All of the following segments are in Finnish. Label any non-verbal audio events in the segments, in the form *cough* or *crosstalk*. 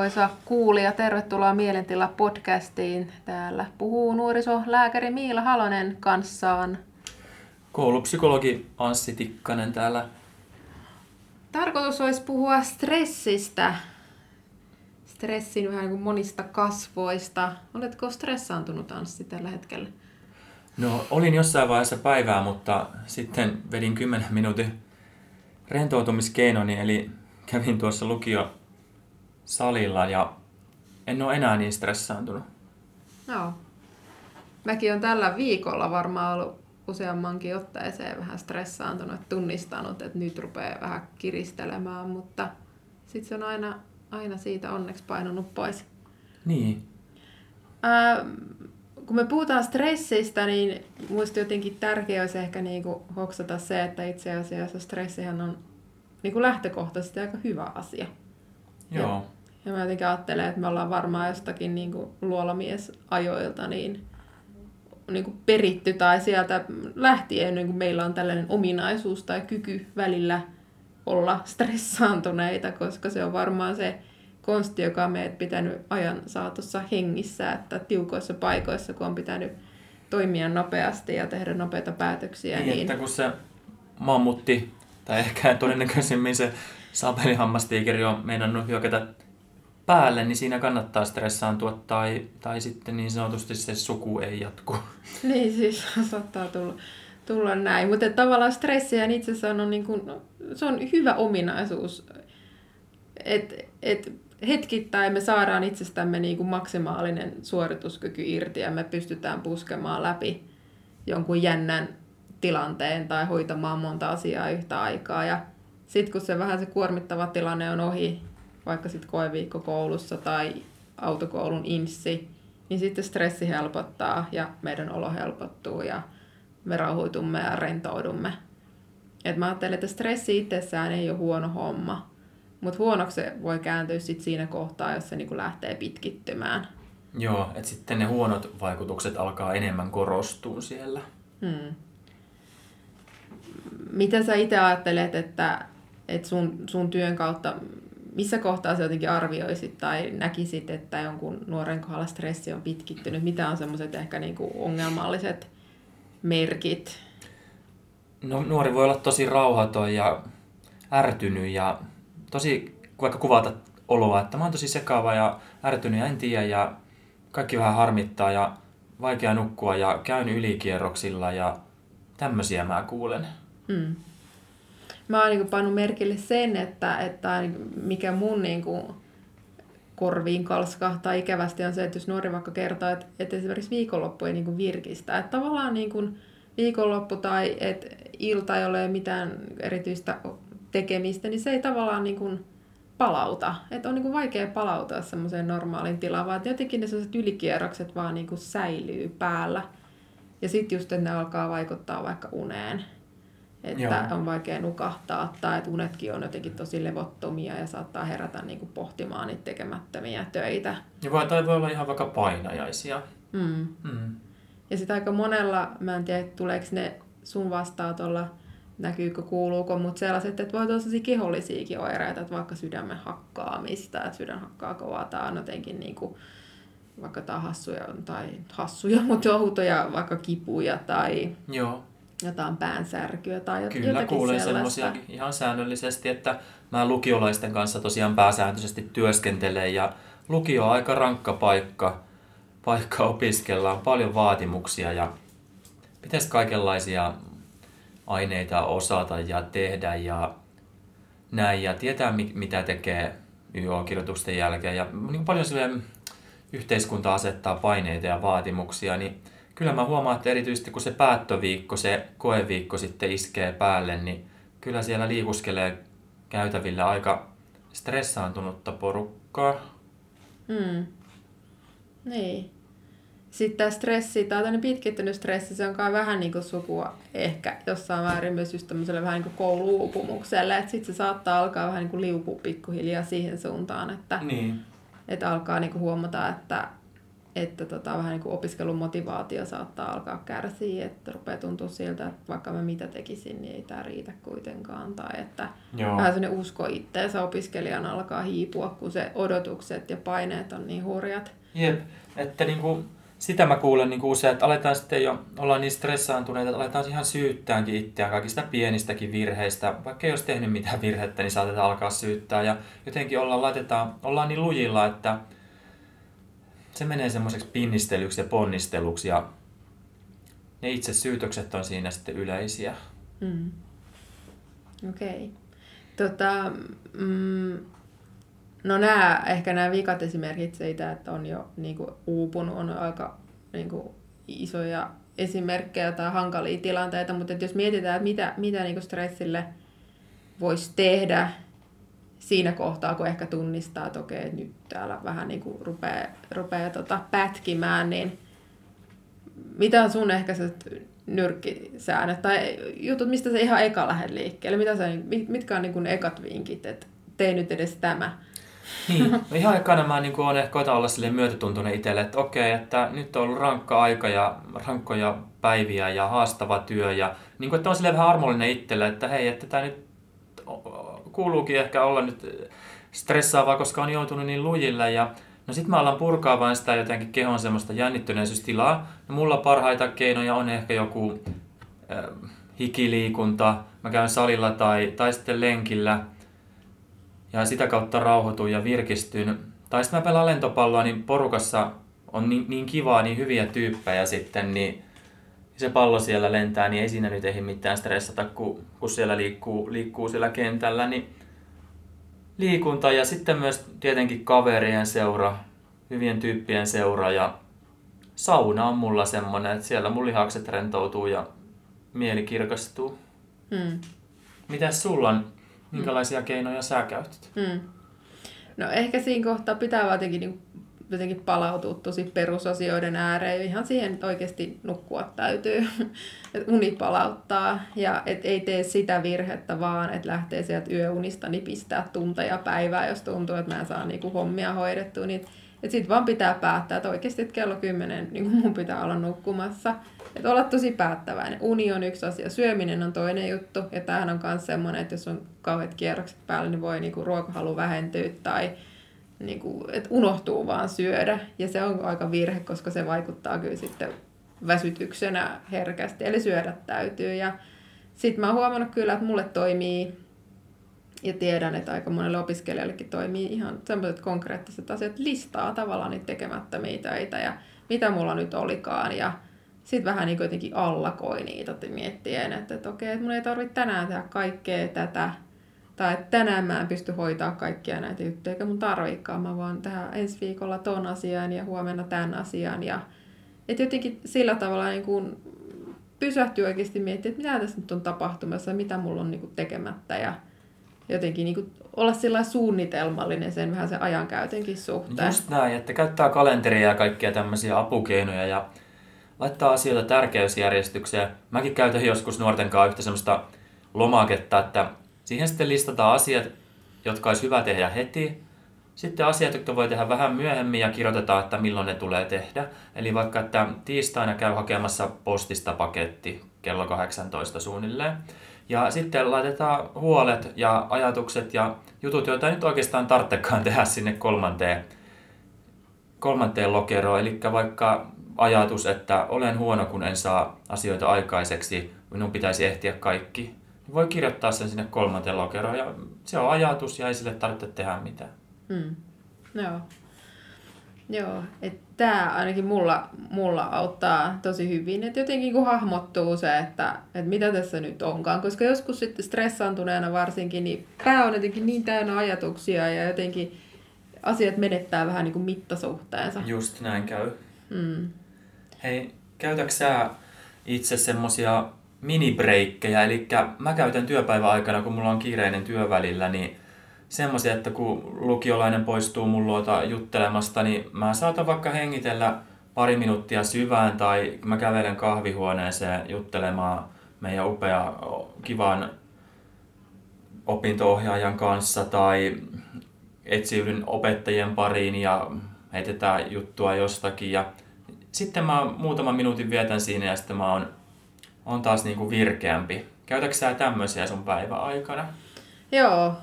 Niin, arvoisa kuulija, tervetuloa Mielentila podcastiin. Täällä puhuu nuorisolääkäri Miila Halonen kanssaan. Koulupsykologi Anssi Tikkanen täällä. Tarkoitus olisi puhua stressistä. Stressin vähän niin kuin monista kasvoista. Oletko stressaantunut Anssi tällä hetkellä? No, olin jossain vaiheessa päivää, mutta sitten vedin 10 minuutin rentoutumiskeinoni, eli kävin tuossa lukio salilla ja en ole enää niin stressaantunut. Joo. Mäkin on tällä viikolla varmaan ollut useammankin otteeseen vähän stressaantunut, että tunnistanut, että nyt rupeaa vähän kiristelemään, mutta sitten se on aina, aina siitä onneksi painunut pois. Niin. Ää, kun me puhutaan stressistä, niin muista jotenkin tärkeää olisi ehkä niinku hoksata se, että itse asiassa stressihän on niinku lähtökohtaisesti aika hyvä asia. Joo. Ja, ja mä jotenkin ajattelen, että me ollaan varmaan jostakin niinku luolamiesajoilta niin, niinku peritty tai sieltä lähtien niin meillä on tällainen ominaisuus tai kyky välillä olla stressaantuneita, koska se on varmaan se konsti, joka on meidät pitänyt ajan saatossa hengissä, että tiukoissa paikoissa, kun on pitänyt toimia nopeasti ja tehdä nopeita päätöksiä. Niin, niin... että kun se mammutti, tai ehkä todennäköisemmin se sapelihammastiikeri on meinannut hyökätä päälle, niin siinä kannattaa stressaantua tai, tai sitten niin sanotusti se suku ei jatku. *laughs* Niin siis saattaa tulla, tulla näin, mutta tavallaan stressiä itsessään on, niin kuin, se on hyvä ominaisuus. Et, et hetkittäin me saadaan itsestämme niin kuin maksimaalinen suorituskyky irti ja me pystytään puskemaan läpi jonkun jännän tilanteen tai hoitamaan monta asiaa yhtä aikaa. Ja sitten kun se vähän se kuormittava tilanne on ohi, vaikka sitten koeviikko koulussa tai autokoulun inssi, niin sitten stressi helpottaa ja meidän olo helpottuu ja me rauhoitumme ja rentoudumme. Et mä ajattelen, että stressi itsessään ei ole huono homma, mutta huonoksi se voi kääntyä sit siinä kohtaa, jos se niinku lähtee pitkittymään. Joo, että sitten ne huonot vaikutukset alkaa enemmän korostua siellä. Hmm. Miten sä itse ajattelet, että, että sun, sun työn kautta, missä kohtaa sä jotenkin arvioisit tai näkisit, että jonkun nuoren kohdalla stressi on pitkittynyt? Mitä on semmoiset ehkä niinku ongelmalliset merkit? No, nuori voi olla tosi rauhaton ja ärtynyt ja tosi vaikka kuvata oloa, että mä oon tosi sekava ja ärtynyt ja en tiedä ja kaikki vähän harmittaa ja vaikea nukkua ja käyn ylikierroksilla ja tämmöisiä mä kuulen. Hmm. Mä oon niin pannut merkille sen, että, että mikä mun niin kuin, korviin kalskahtaa ikävästi on se, että jos nuori vaikka kertoo, että, että esimerkiksi viikonloppu ei niin kuin virkistä. Että tavallaan niin kuin viikonloppu tai että ilta ei ole mitään erityistä tekemistä, niin se ei tavallaan niin kuin palauta. Että on niin kuin vaikea palautua semmoiseen normaaliin tilaan, vaan jotenkin ne sellaiset ylikierrokset vaan niin kuin säilyy päällä. Ja sitten just, että ne alkaa vaikuttaa vaikka uneen. Että Joo. on vaikea nukahtaa tai että unetkin on jotenkin tosi levottomia ja saattaa herätä niin kuin pohtimaan niitä tekemättömiä töitä. Ja voi, tai voi olla ihan vaikka painajaisia. Mm. Mm. Ja sitten aika monella, mä en tiedä, tuleeko ne sun vastaanotolla näkyykö, kuuluuko, mutta sellaiset, että voi olla sellaisia kehollisiakin oireita, että vaikka sydämen hakkaamista, että sydän hakkaa kovaa tai on jotenkin niin kuin, vaikka tämä hassuja tai hassuja, *laughs* mutta outoja, vaikka kipuja tai Joo. Jotain päänsärkyä tai Kyllä, jotakin kuulen semmoisia ihan säännöllisesti, että mä lukiolaisten kanssa tosiaan pääsääntöisesti työskentelen ja lukio on aika rankka paikka, paikka opiskellaan, paljon vaatimuksia ja pitäisi kaikenlaisia aineita osata ja tehdä ja näin ja tietää mitä tekee YO-kirjoitusten jälkeen ja niin paljon sille yhteiskunta asettaa paineita ja vaatimuksia, niin kyllä mä huomaan, että erityisesti kun se päättöviikko, se koeviikko sitten iskee päälle, niin kyllä siellä liikuskelee käytävillä aika stressaantunutta porukkaa. Hmm. Niin. Sitten tämä stressi, tai tämmöinen pitkittynyt stressi, se on kai vähän niin kuin sukua ehkä jossain määrin myös just tämmöiselle vähän niin kuin kouluupumukselle. Että sitten se saattaa alkaa vähän niin kuin liupua pikkuhiljaa siihen suuntaan, että, niin. että alkaa niin kuin huomata, että, että tota, vähän niin kuin opiskelun motivaatio saattaa alkaa kärsiä, että rupeaa tuntua siltä, että vaikka mä mitä tekisin, niin ei tämä riitä kuitenkaan. Tai että Joo. vähän sellainen usko itteensä opiskelijan alkaa hiipua, kun se odotukset ja paineet on niin hurjat. Jep, että niin kuin, sitä mä kuulen niin kuin usein, että aletaan sitten jo olla niin stressaantuneita, että aletaan ihan syyttäänkin itseään kaikista pienistäkin virheistä. Vaikka ei olisi tehnyt mitään virhettä, niin saatetaan alkaa syyttää. Ja jotenkin ollaan, laitetaan, ollaan niin lujilla, että se menee semmoiseksi pinnistelyksi ja ponnisteluksi ja ne itse syytökset on siinä sitten yleisiä. Mm. Okei. Okay. Tota, mm, no nämä, ehkä nämä vikat esimerkit siitä, että on jo niin kuin, uupunut, on aika niin kuin, isoja esimerkkejä tai hankalia tilanteita, mutta jos mietitään, että mitä, mitä niin stressille voisi tehdä, siinä kohtaa, kun ehkä tunnistaa, että okei, että nyt täällä vähän niin kuin rupeaa, rupeaa tota pätkimään, niin mitä on sun ehkä se nyrkkisäännöt tai jutut, mistä se ihan eka lähde liikkeelle? Mitä sä, mitkä on niin kuin ekat vinkit, että tee nyt edes tämä? Niin, no ihan ekana mä niin on ehkä koita olla sille myötätuntunen itselle, että okei, että nyt on ollut rankka aika ja rankkoja päiviä ja haastava työ ja niin kuin, että on sille vähän armollinen itselle, että hei, että tämä nyt kuuluukin ehkä olla nyt stressaavaa, koska on joutunut niin lujille ja No sitten mä alan purkaa vain sitä jotenkin kehon semmoista jännittyneisyystilaan. No mulla parhaita keinoja on ehkä joku äh, hikiliikunta, mä käyn salilla tai, tai sitten lenkillä ja sitä kautta rauhoitun ja virkistyn. Tai sitten mä pelaan lentopalloa, niin porukassa on niin, niin kivaa, niin hyviä tyyppejä sitten, niin se pallo siellä lentää, niin ei siinä nyt ehdi mitään stressata, kun, kun siellä liikkuu, liikkuu siellä kentällä. Niin liikunta ja sitten myös tietenkin kaverien seura, hyvien tyyppien seura ja sauna on mulla semmoinen, että siellä mun lihakset rentoutuu ja mieli kirkastuu. Mm. Mitäs sulla on? Minkälaisia mm. keinoja sä käytät? Mm. No ehkä siinä kohtaa pitää jotenkin niin jotenkin palautua tosi perusasioiden ääreen. Ihan siihen, että oikeasti nukkua täytyy. *laughs* uni palauttaa ja et ei tee sitä virhettä vaan, että lähtee sieltä yöunista nipistää tunteja päivää, jos tuntuu, että mä en saa niinku hommia hoidettua. Niin, että sitten vaan pitää päättää, että oikeasti että kello 10 niin mun pitää olla nukkumassa. Että olla tosi päättäväinen. Uni on yksi asia, syöminen on toinen juttu. Ja tämähän on myös semmoinen, että jos on kauheat kierrokset päällä, niin voi niinku ruokahalu vähentyä tai niin kuin, että unohtuu vaan syödä. Ja se on aika virhe, koska se vaikuttaa kyllä sitten väsytyksenä herkästi. Eli syödä täytyy. Ja sitten mä oon huomannut kyllä, että mulle toimii ja tiedän, että aika monelle opiskelijallekin toimii ihan sellaiset konkreettiset asiat, listaa tavallaan niitä tekemättömiä töitä ja mitä mulla nyt olikaan. Ja sitten vähän niin jotenkin allakoi niitä miettien, että, että okei, että mun ei tarvitse tänään tehdä kaikkea tätä, tai että tänään mä en pysty hoitaa kaikkia näitä juttuja, eikä mun tarvikaan. Mä voin tehdä ensi viikolla ton asian ja huomenna tämän asian. Ja, että jotenkin sillä tavalla niin kuin pysähtyy oikeasti miettiä, että mitä tässä nyt on tapahtumassa, mitä mulla on niin tekemättä. Ja jotenkin niin olla sillä suunnitelmallinen sen vähän sen ajankäytönkin suhteen. Just näin, että käyttää kalenteria ja kaikkia tämmöisiä apukeinoja ja laittaa asioita tärkeysjärjestykseen. Mäkin käytän joskus nuorten kanssa yhtä semmoista lomaketta, että Siihen sitten listataan asiat, jotka olisi hyvä tehdä heti. Sitten asiat, jotka voi tehdä vähän myöhemmin ja kirjoitetaan, että milloin ne tulee tehdä. Eli vaikka, että tiistaina käy hakemassa postista paketti kello 18 suunnilleen. Ja sitten laitetaan huolet ja ajatukset ja jutut, joita ei nyt oikeastaan tarvitsekaan tehdä sinne kolmanteen, kolmanteen lokeroon. Eli vaikka ajatus, että olen huono, kun en saa asioita aikaiseksi, minun pitäisi ehtiä kaikki voi kirjoittaa sen sinne kolmanteen lokeroon ja se on ajatus ja ei sille tarvitse tehdä mitään. Mm. Joo. Joo, että tämä ainakin mulla, mulla auttaa tosi hyvin, että jotenkin kun hahmottuu se, että, että mitä tässä nyt onkaan, koska joskus sitten stressaantuneena varsinkin, niin pää on jotenkin niin täynnä ajatuksia ja jotenkin asiat menettää vähän niin kuin mittasuhteensa. Just näin käy. Mm. Hei, käytätkö sä itse semmosia minibreikkejä, eli mä käytän työpäivän aikana, kun mulla on kiireinen työvälillä, niin semmoisia, että kun lukiolainen poistuu mun luota juttelemasta, niin mä saatan vaikka hengitellä pari minuuttia syvään tai mä kävelen kahvihuoneeseen juttelemaan meidän upea kivan opinto kanssa tai etsiydyn opettajien pariin ja heitetään juttua jostakin. Ja sitten mä muutaman minuutin vietän siinä ja sitten mä oon, on taas niinku virkeämpi. Käytätkö sä tämmöisiä sun päiväaikana? Joo,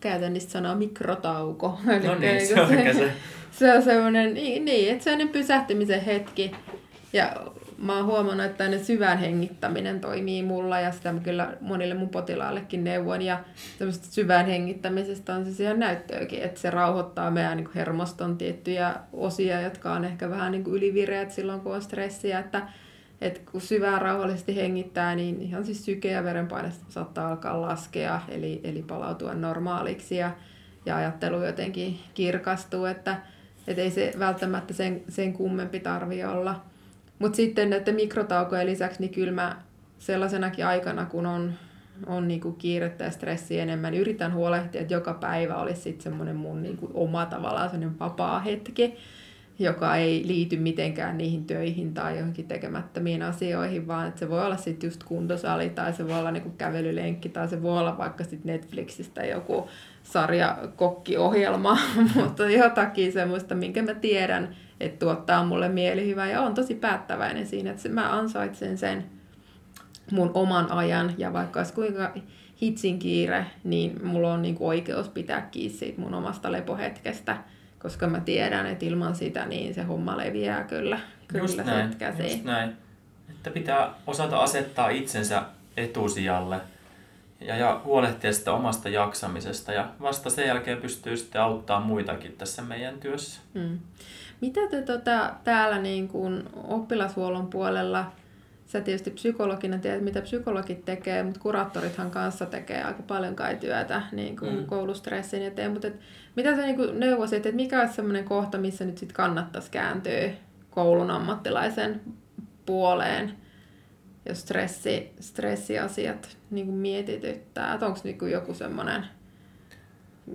käytän niistä sanaa mikrotauko. No niin, se on se. Se on semmoinen, niin, niin että sellainen pysähtymisen hetki. Ja mä oon huomannut, että ne syvän hengittäminen toimii mulla ja sitä mä kyllä monille mun potilaallekin neuvon. Ja tämmöistä syvän hengittämisestä on siis ihan näyttöäkin, että se rauhoittaa meidän niin hermoston tiettyjä osia, jotka on ehkä vähän niin ylivireät silloin, kun on stressiä. Että, että kun syvään rauhallisesti hengittää, niin ihan siis syke ja verenpaine saattaa alkaa laskea, eli, eli palautua normaaliksi ja, ja ajattelu jotenkin kirkastuu, että, että ei se välttämättä sen, sen kummempi tarvi olla. Mutta sitten näiden mikrotaukojen lisäksi, niin kyllä mä sellaisenakin aikana, kun on, on niinku kiirettä ja stressiä enemmän, niin yritän huolehtia, että joka päivä olisi sitten semmoinen mun niinku oma tavallaan semmoinen vapaa hetki, joka ei liity mitenkään niihin töihin tai johonkin tekemättömiin asioihin, vaan että se voi olla sitten just kuntosali tai se voi olla niinku kävelylenkki tai se voi olla vaikka sitten Netflixistä joku sarja kokkiohjelma, *laughs* mutta jotakin semmoista, minkä mä tiedän, että tuottaa mulle mielihyvää ja on tosi päättäväinen siinä, että mä ansaitsen sen mun oman ajan ja vaikka olisi kuinka hitsin kiire, niin mulla on niinku oikeus pitää kiinni siitä mun omasta lepohetkestä, koska mä tiedän, että ilman sitä niin se homma leviää kyllä, kyllä just näin, just näin. Että pitää osata asettaa itsensä etusijalle ja, ja huolehtia sitä omasta jaksamisesta ja vasta sen jälkeen pystyy sitten auttamaan muitakin tässä meidän työssä. Mm. Mitä te tota, täällä niin kuin oppilashuollon puolella, sä tietysti psykologina tiedät, mitä psykologit tekee, mutta kuraattorithan kanssa tekee aika paljon kai työtä niin kuin mm. koulustressin eteen, mutta et, mitä sä niin neuvoisit, että mikä olisi sellainen kohta, missä nyt sit kannattaisi kääntyä koulun ammattilaisen puoleen, jos stressi, stressiasiat niin kuin mietityttää, onko niin joku semmoinen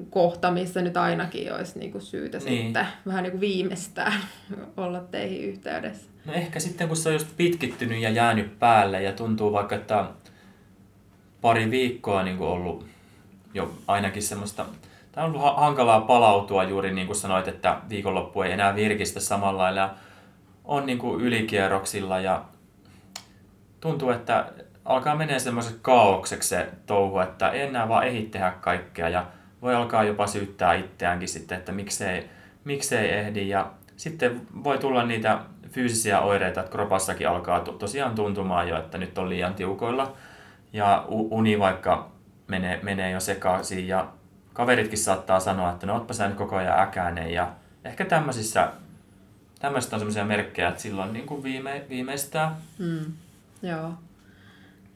kohta, missä nyt ainakin olisi niinku syytä niin. sitten vähän niinku viimeistään *laughs* olla teihin yhteydessä. No ehkä sitten, kun se on just pitkittynyt ja jäänyt päälle ja tuntuu vaikka, että pari viikkoa niin kuin ollut jo ainakin semmoista, tämä on ollut hankalaa palautua juuri niin kuin sanoit, että viikonloppu ei enää virkistä samalla lailla on niin kuin ylikierroksilla ja tuntuu, että alkaa menee semmoiseksi kaaukseksi se touhu, että ei enää vaan ehdi tehdä kaikkea ja voi alkaa jopa syyttää itseäänkin sitten, että miksei, miksei ehdi. Ja sitten voi tulla niitä fyysisiä oireita, että kropassakin alkaa tosiaan tuntumaan jo, että nyt on liian tiukoilla. Ja uni vaikka menee, menee jo sekaisin ja kaveritkin saattaa sanoa, että no ootpa sä nyt koko ajan äkäinen. Ja ehkä tämmöisissä, tämmöiset on semmoisia merkkejä, että silloin niin kuin viime, viimeistään. Mm, joo.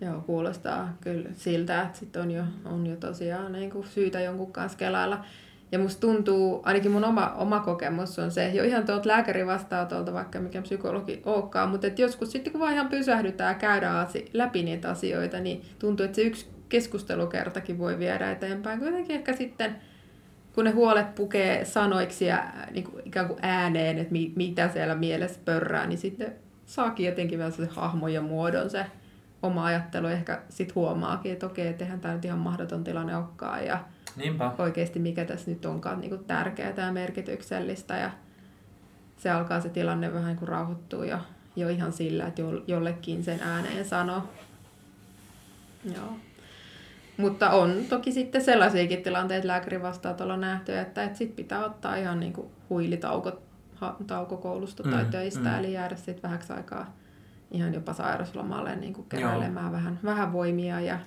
Joo, kuulostaa kyllä siltä, että sit on, jo, on jo tosiaan niin kuin syytä jonkun kanssa kelailla. Ja musta tuntuu, ainakin mun oma, oma kokemus on se, jo ihan tuolta lääkärin vastaanotolta, vaikka mikä psykologi olekaan, mutta että joskus sitten kun vaan ihan pysähdytään ja käydään läpi niitä asioita, niin tuntuu, että se yksi keskustelukertakin voi viedä eteenpäin. Kuitenkin ehkä sitten, kun ne huolet pukee sanoiksi ja niin kuin ikään kuin ääneen, että mi, mitä siellä mielessä pörrää, niin sitten saakin jotenkin vähän se hahmon ja muodon se oma ajattelu ehkä sit huomaakin, että okei, että eihän tämä nyt ihan mahdoton tilanne olekaan ja Niinpä. oikeasti mikä tässä nyt onkaan niin tärkeää ja merkityksellistä ja se alkaa se tilanne vähän niin rauhoittua jo, jo ihan sillä, että jollekin sen ääneen sanoo. Joo. Mutta on toki sitten sellaisiakin tilanteita lääkärin vastaanotolla nähty, että, että sit pitää ottaa ihan niin kuin huilitauko tauko koulusta tai mm, töistä, mm. eli jäädä sitten vähäksi aikaa ihan jopa sairaslomalle niin kuin keräilemään vähän, vähän voimia ja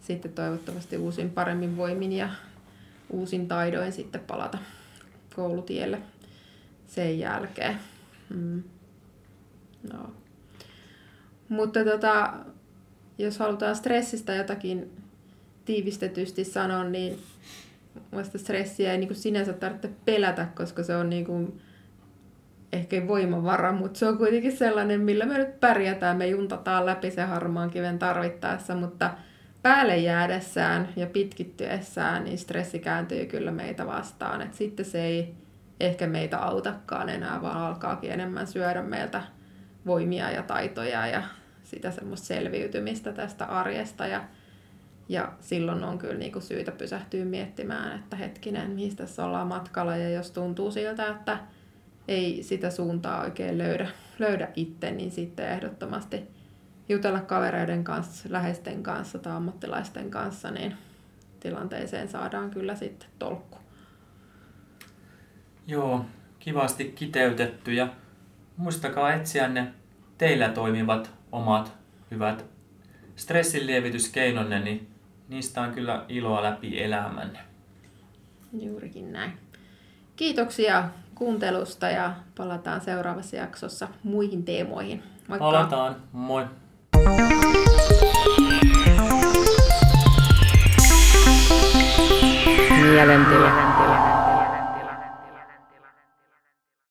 sitten toivottavasti uusin paremmin voimin ja uusin taidoin sitten palata koulutielle sen jälkeen. Mm. No. Mutta tota, jos halutaan stressistä jotakin tiivistetysti sanoa, niin stressiä ei niin kuin sinänsä tarvitse pelätä, koska se on niin kuin ehkä voimavara, mutta se on kuitenkin sellainen, millä me nyt pärjätään. Me juntataan läpi se harmaan kiven tarvittaessa, mutta päälle jäädessään ja pitkittyessään, niin stressi kääntyy kyllä meitä vastaan. Et sitten se ei ehkä meitä autakaan enää, vaan alkaakin enemmän syödä meiltä voimia ja taitoja ja sitä semmoista selviytymistä tästä arjesta. Ja, ja silloin on kyllä niinku syytä pysähtyä miettimään, että hetkinen, mistä tässä ollaan matkalla. Ja jos tuntuu siltä, että ei sitä suuntaa oikein löydä, löydä itse, niin sitten ehdottomasti jutella kavereiden kanssa, läheisten kanssa tai ammattilaisten kanssa, niin tilanteeseen saadaan kyllä sitten tolkku. Joo, kivasti kiteytetty ja muistakaa etsiä ne teillä toimivat omat hyvät stressinlievityskeinonne, niin niistä on kyllä iloa läpi elämänne. Juurikin näin. Kiitoksia kuuntelusta ja palataan seuraavassa jaksossa muihin teemoihin. Moikka! Palataan. Moi! Mielentila.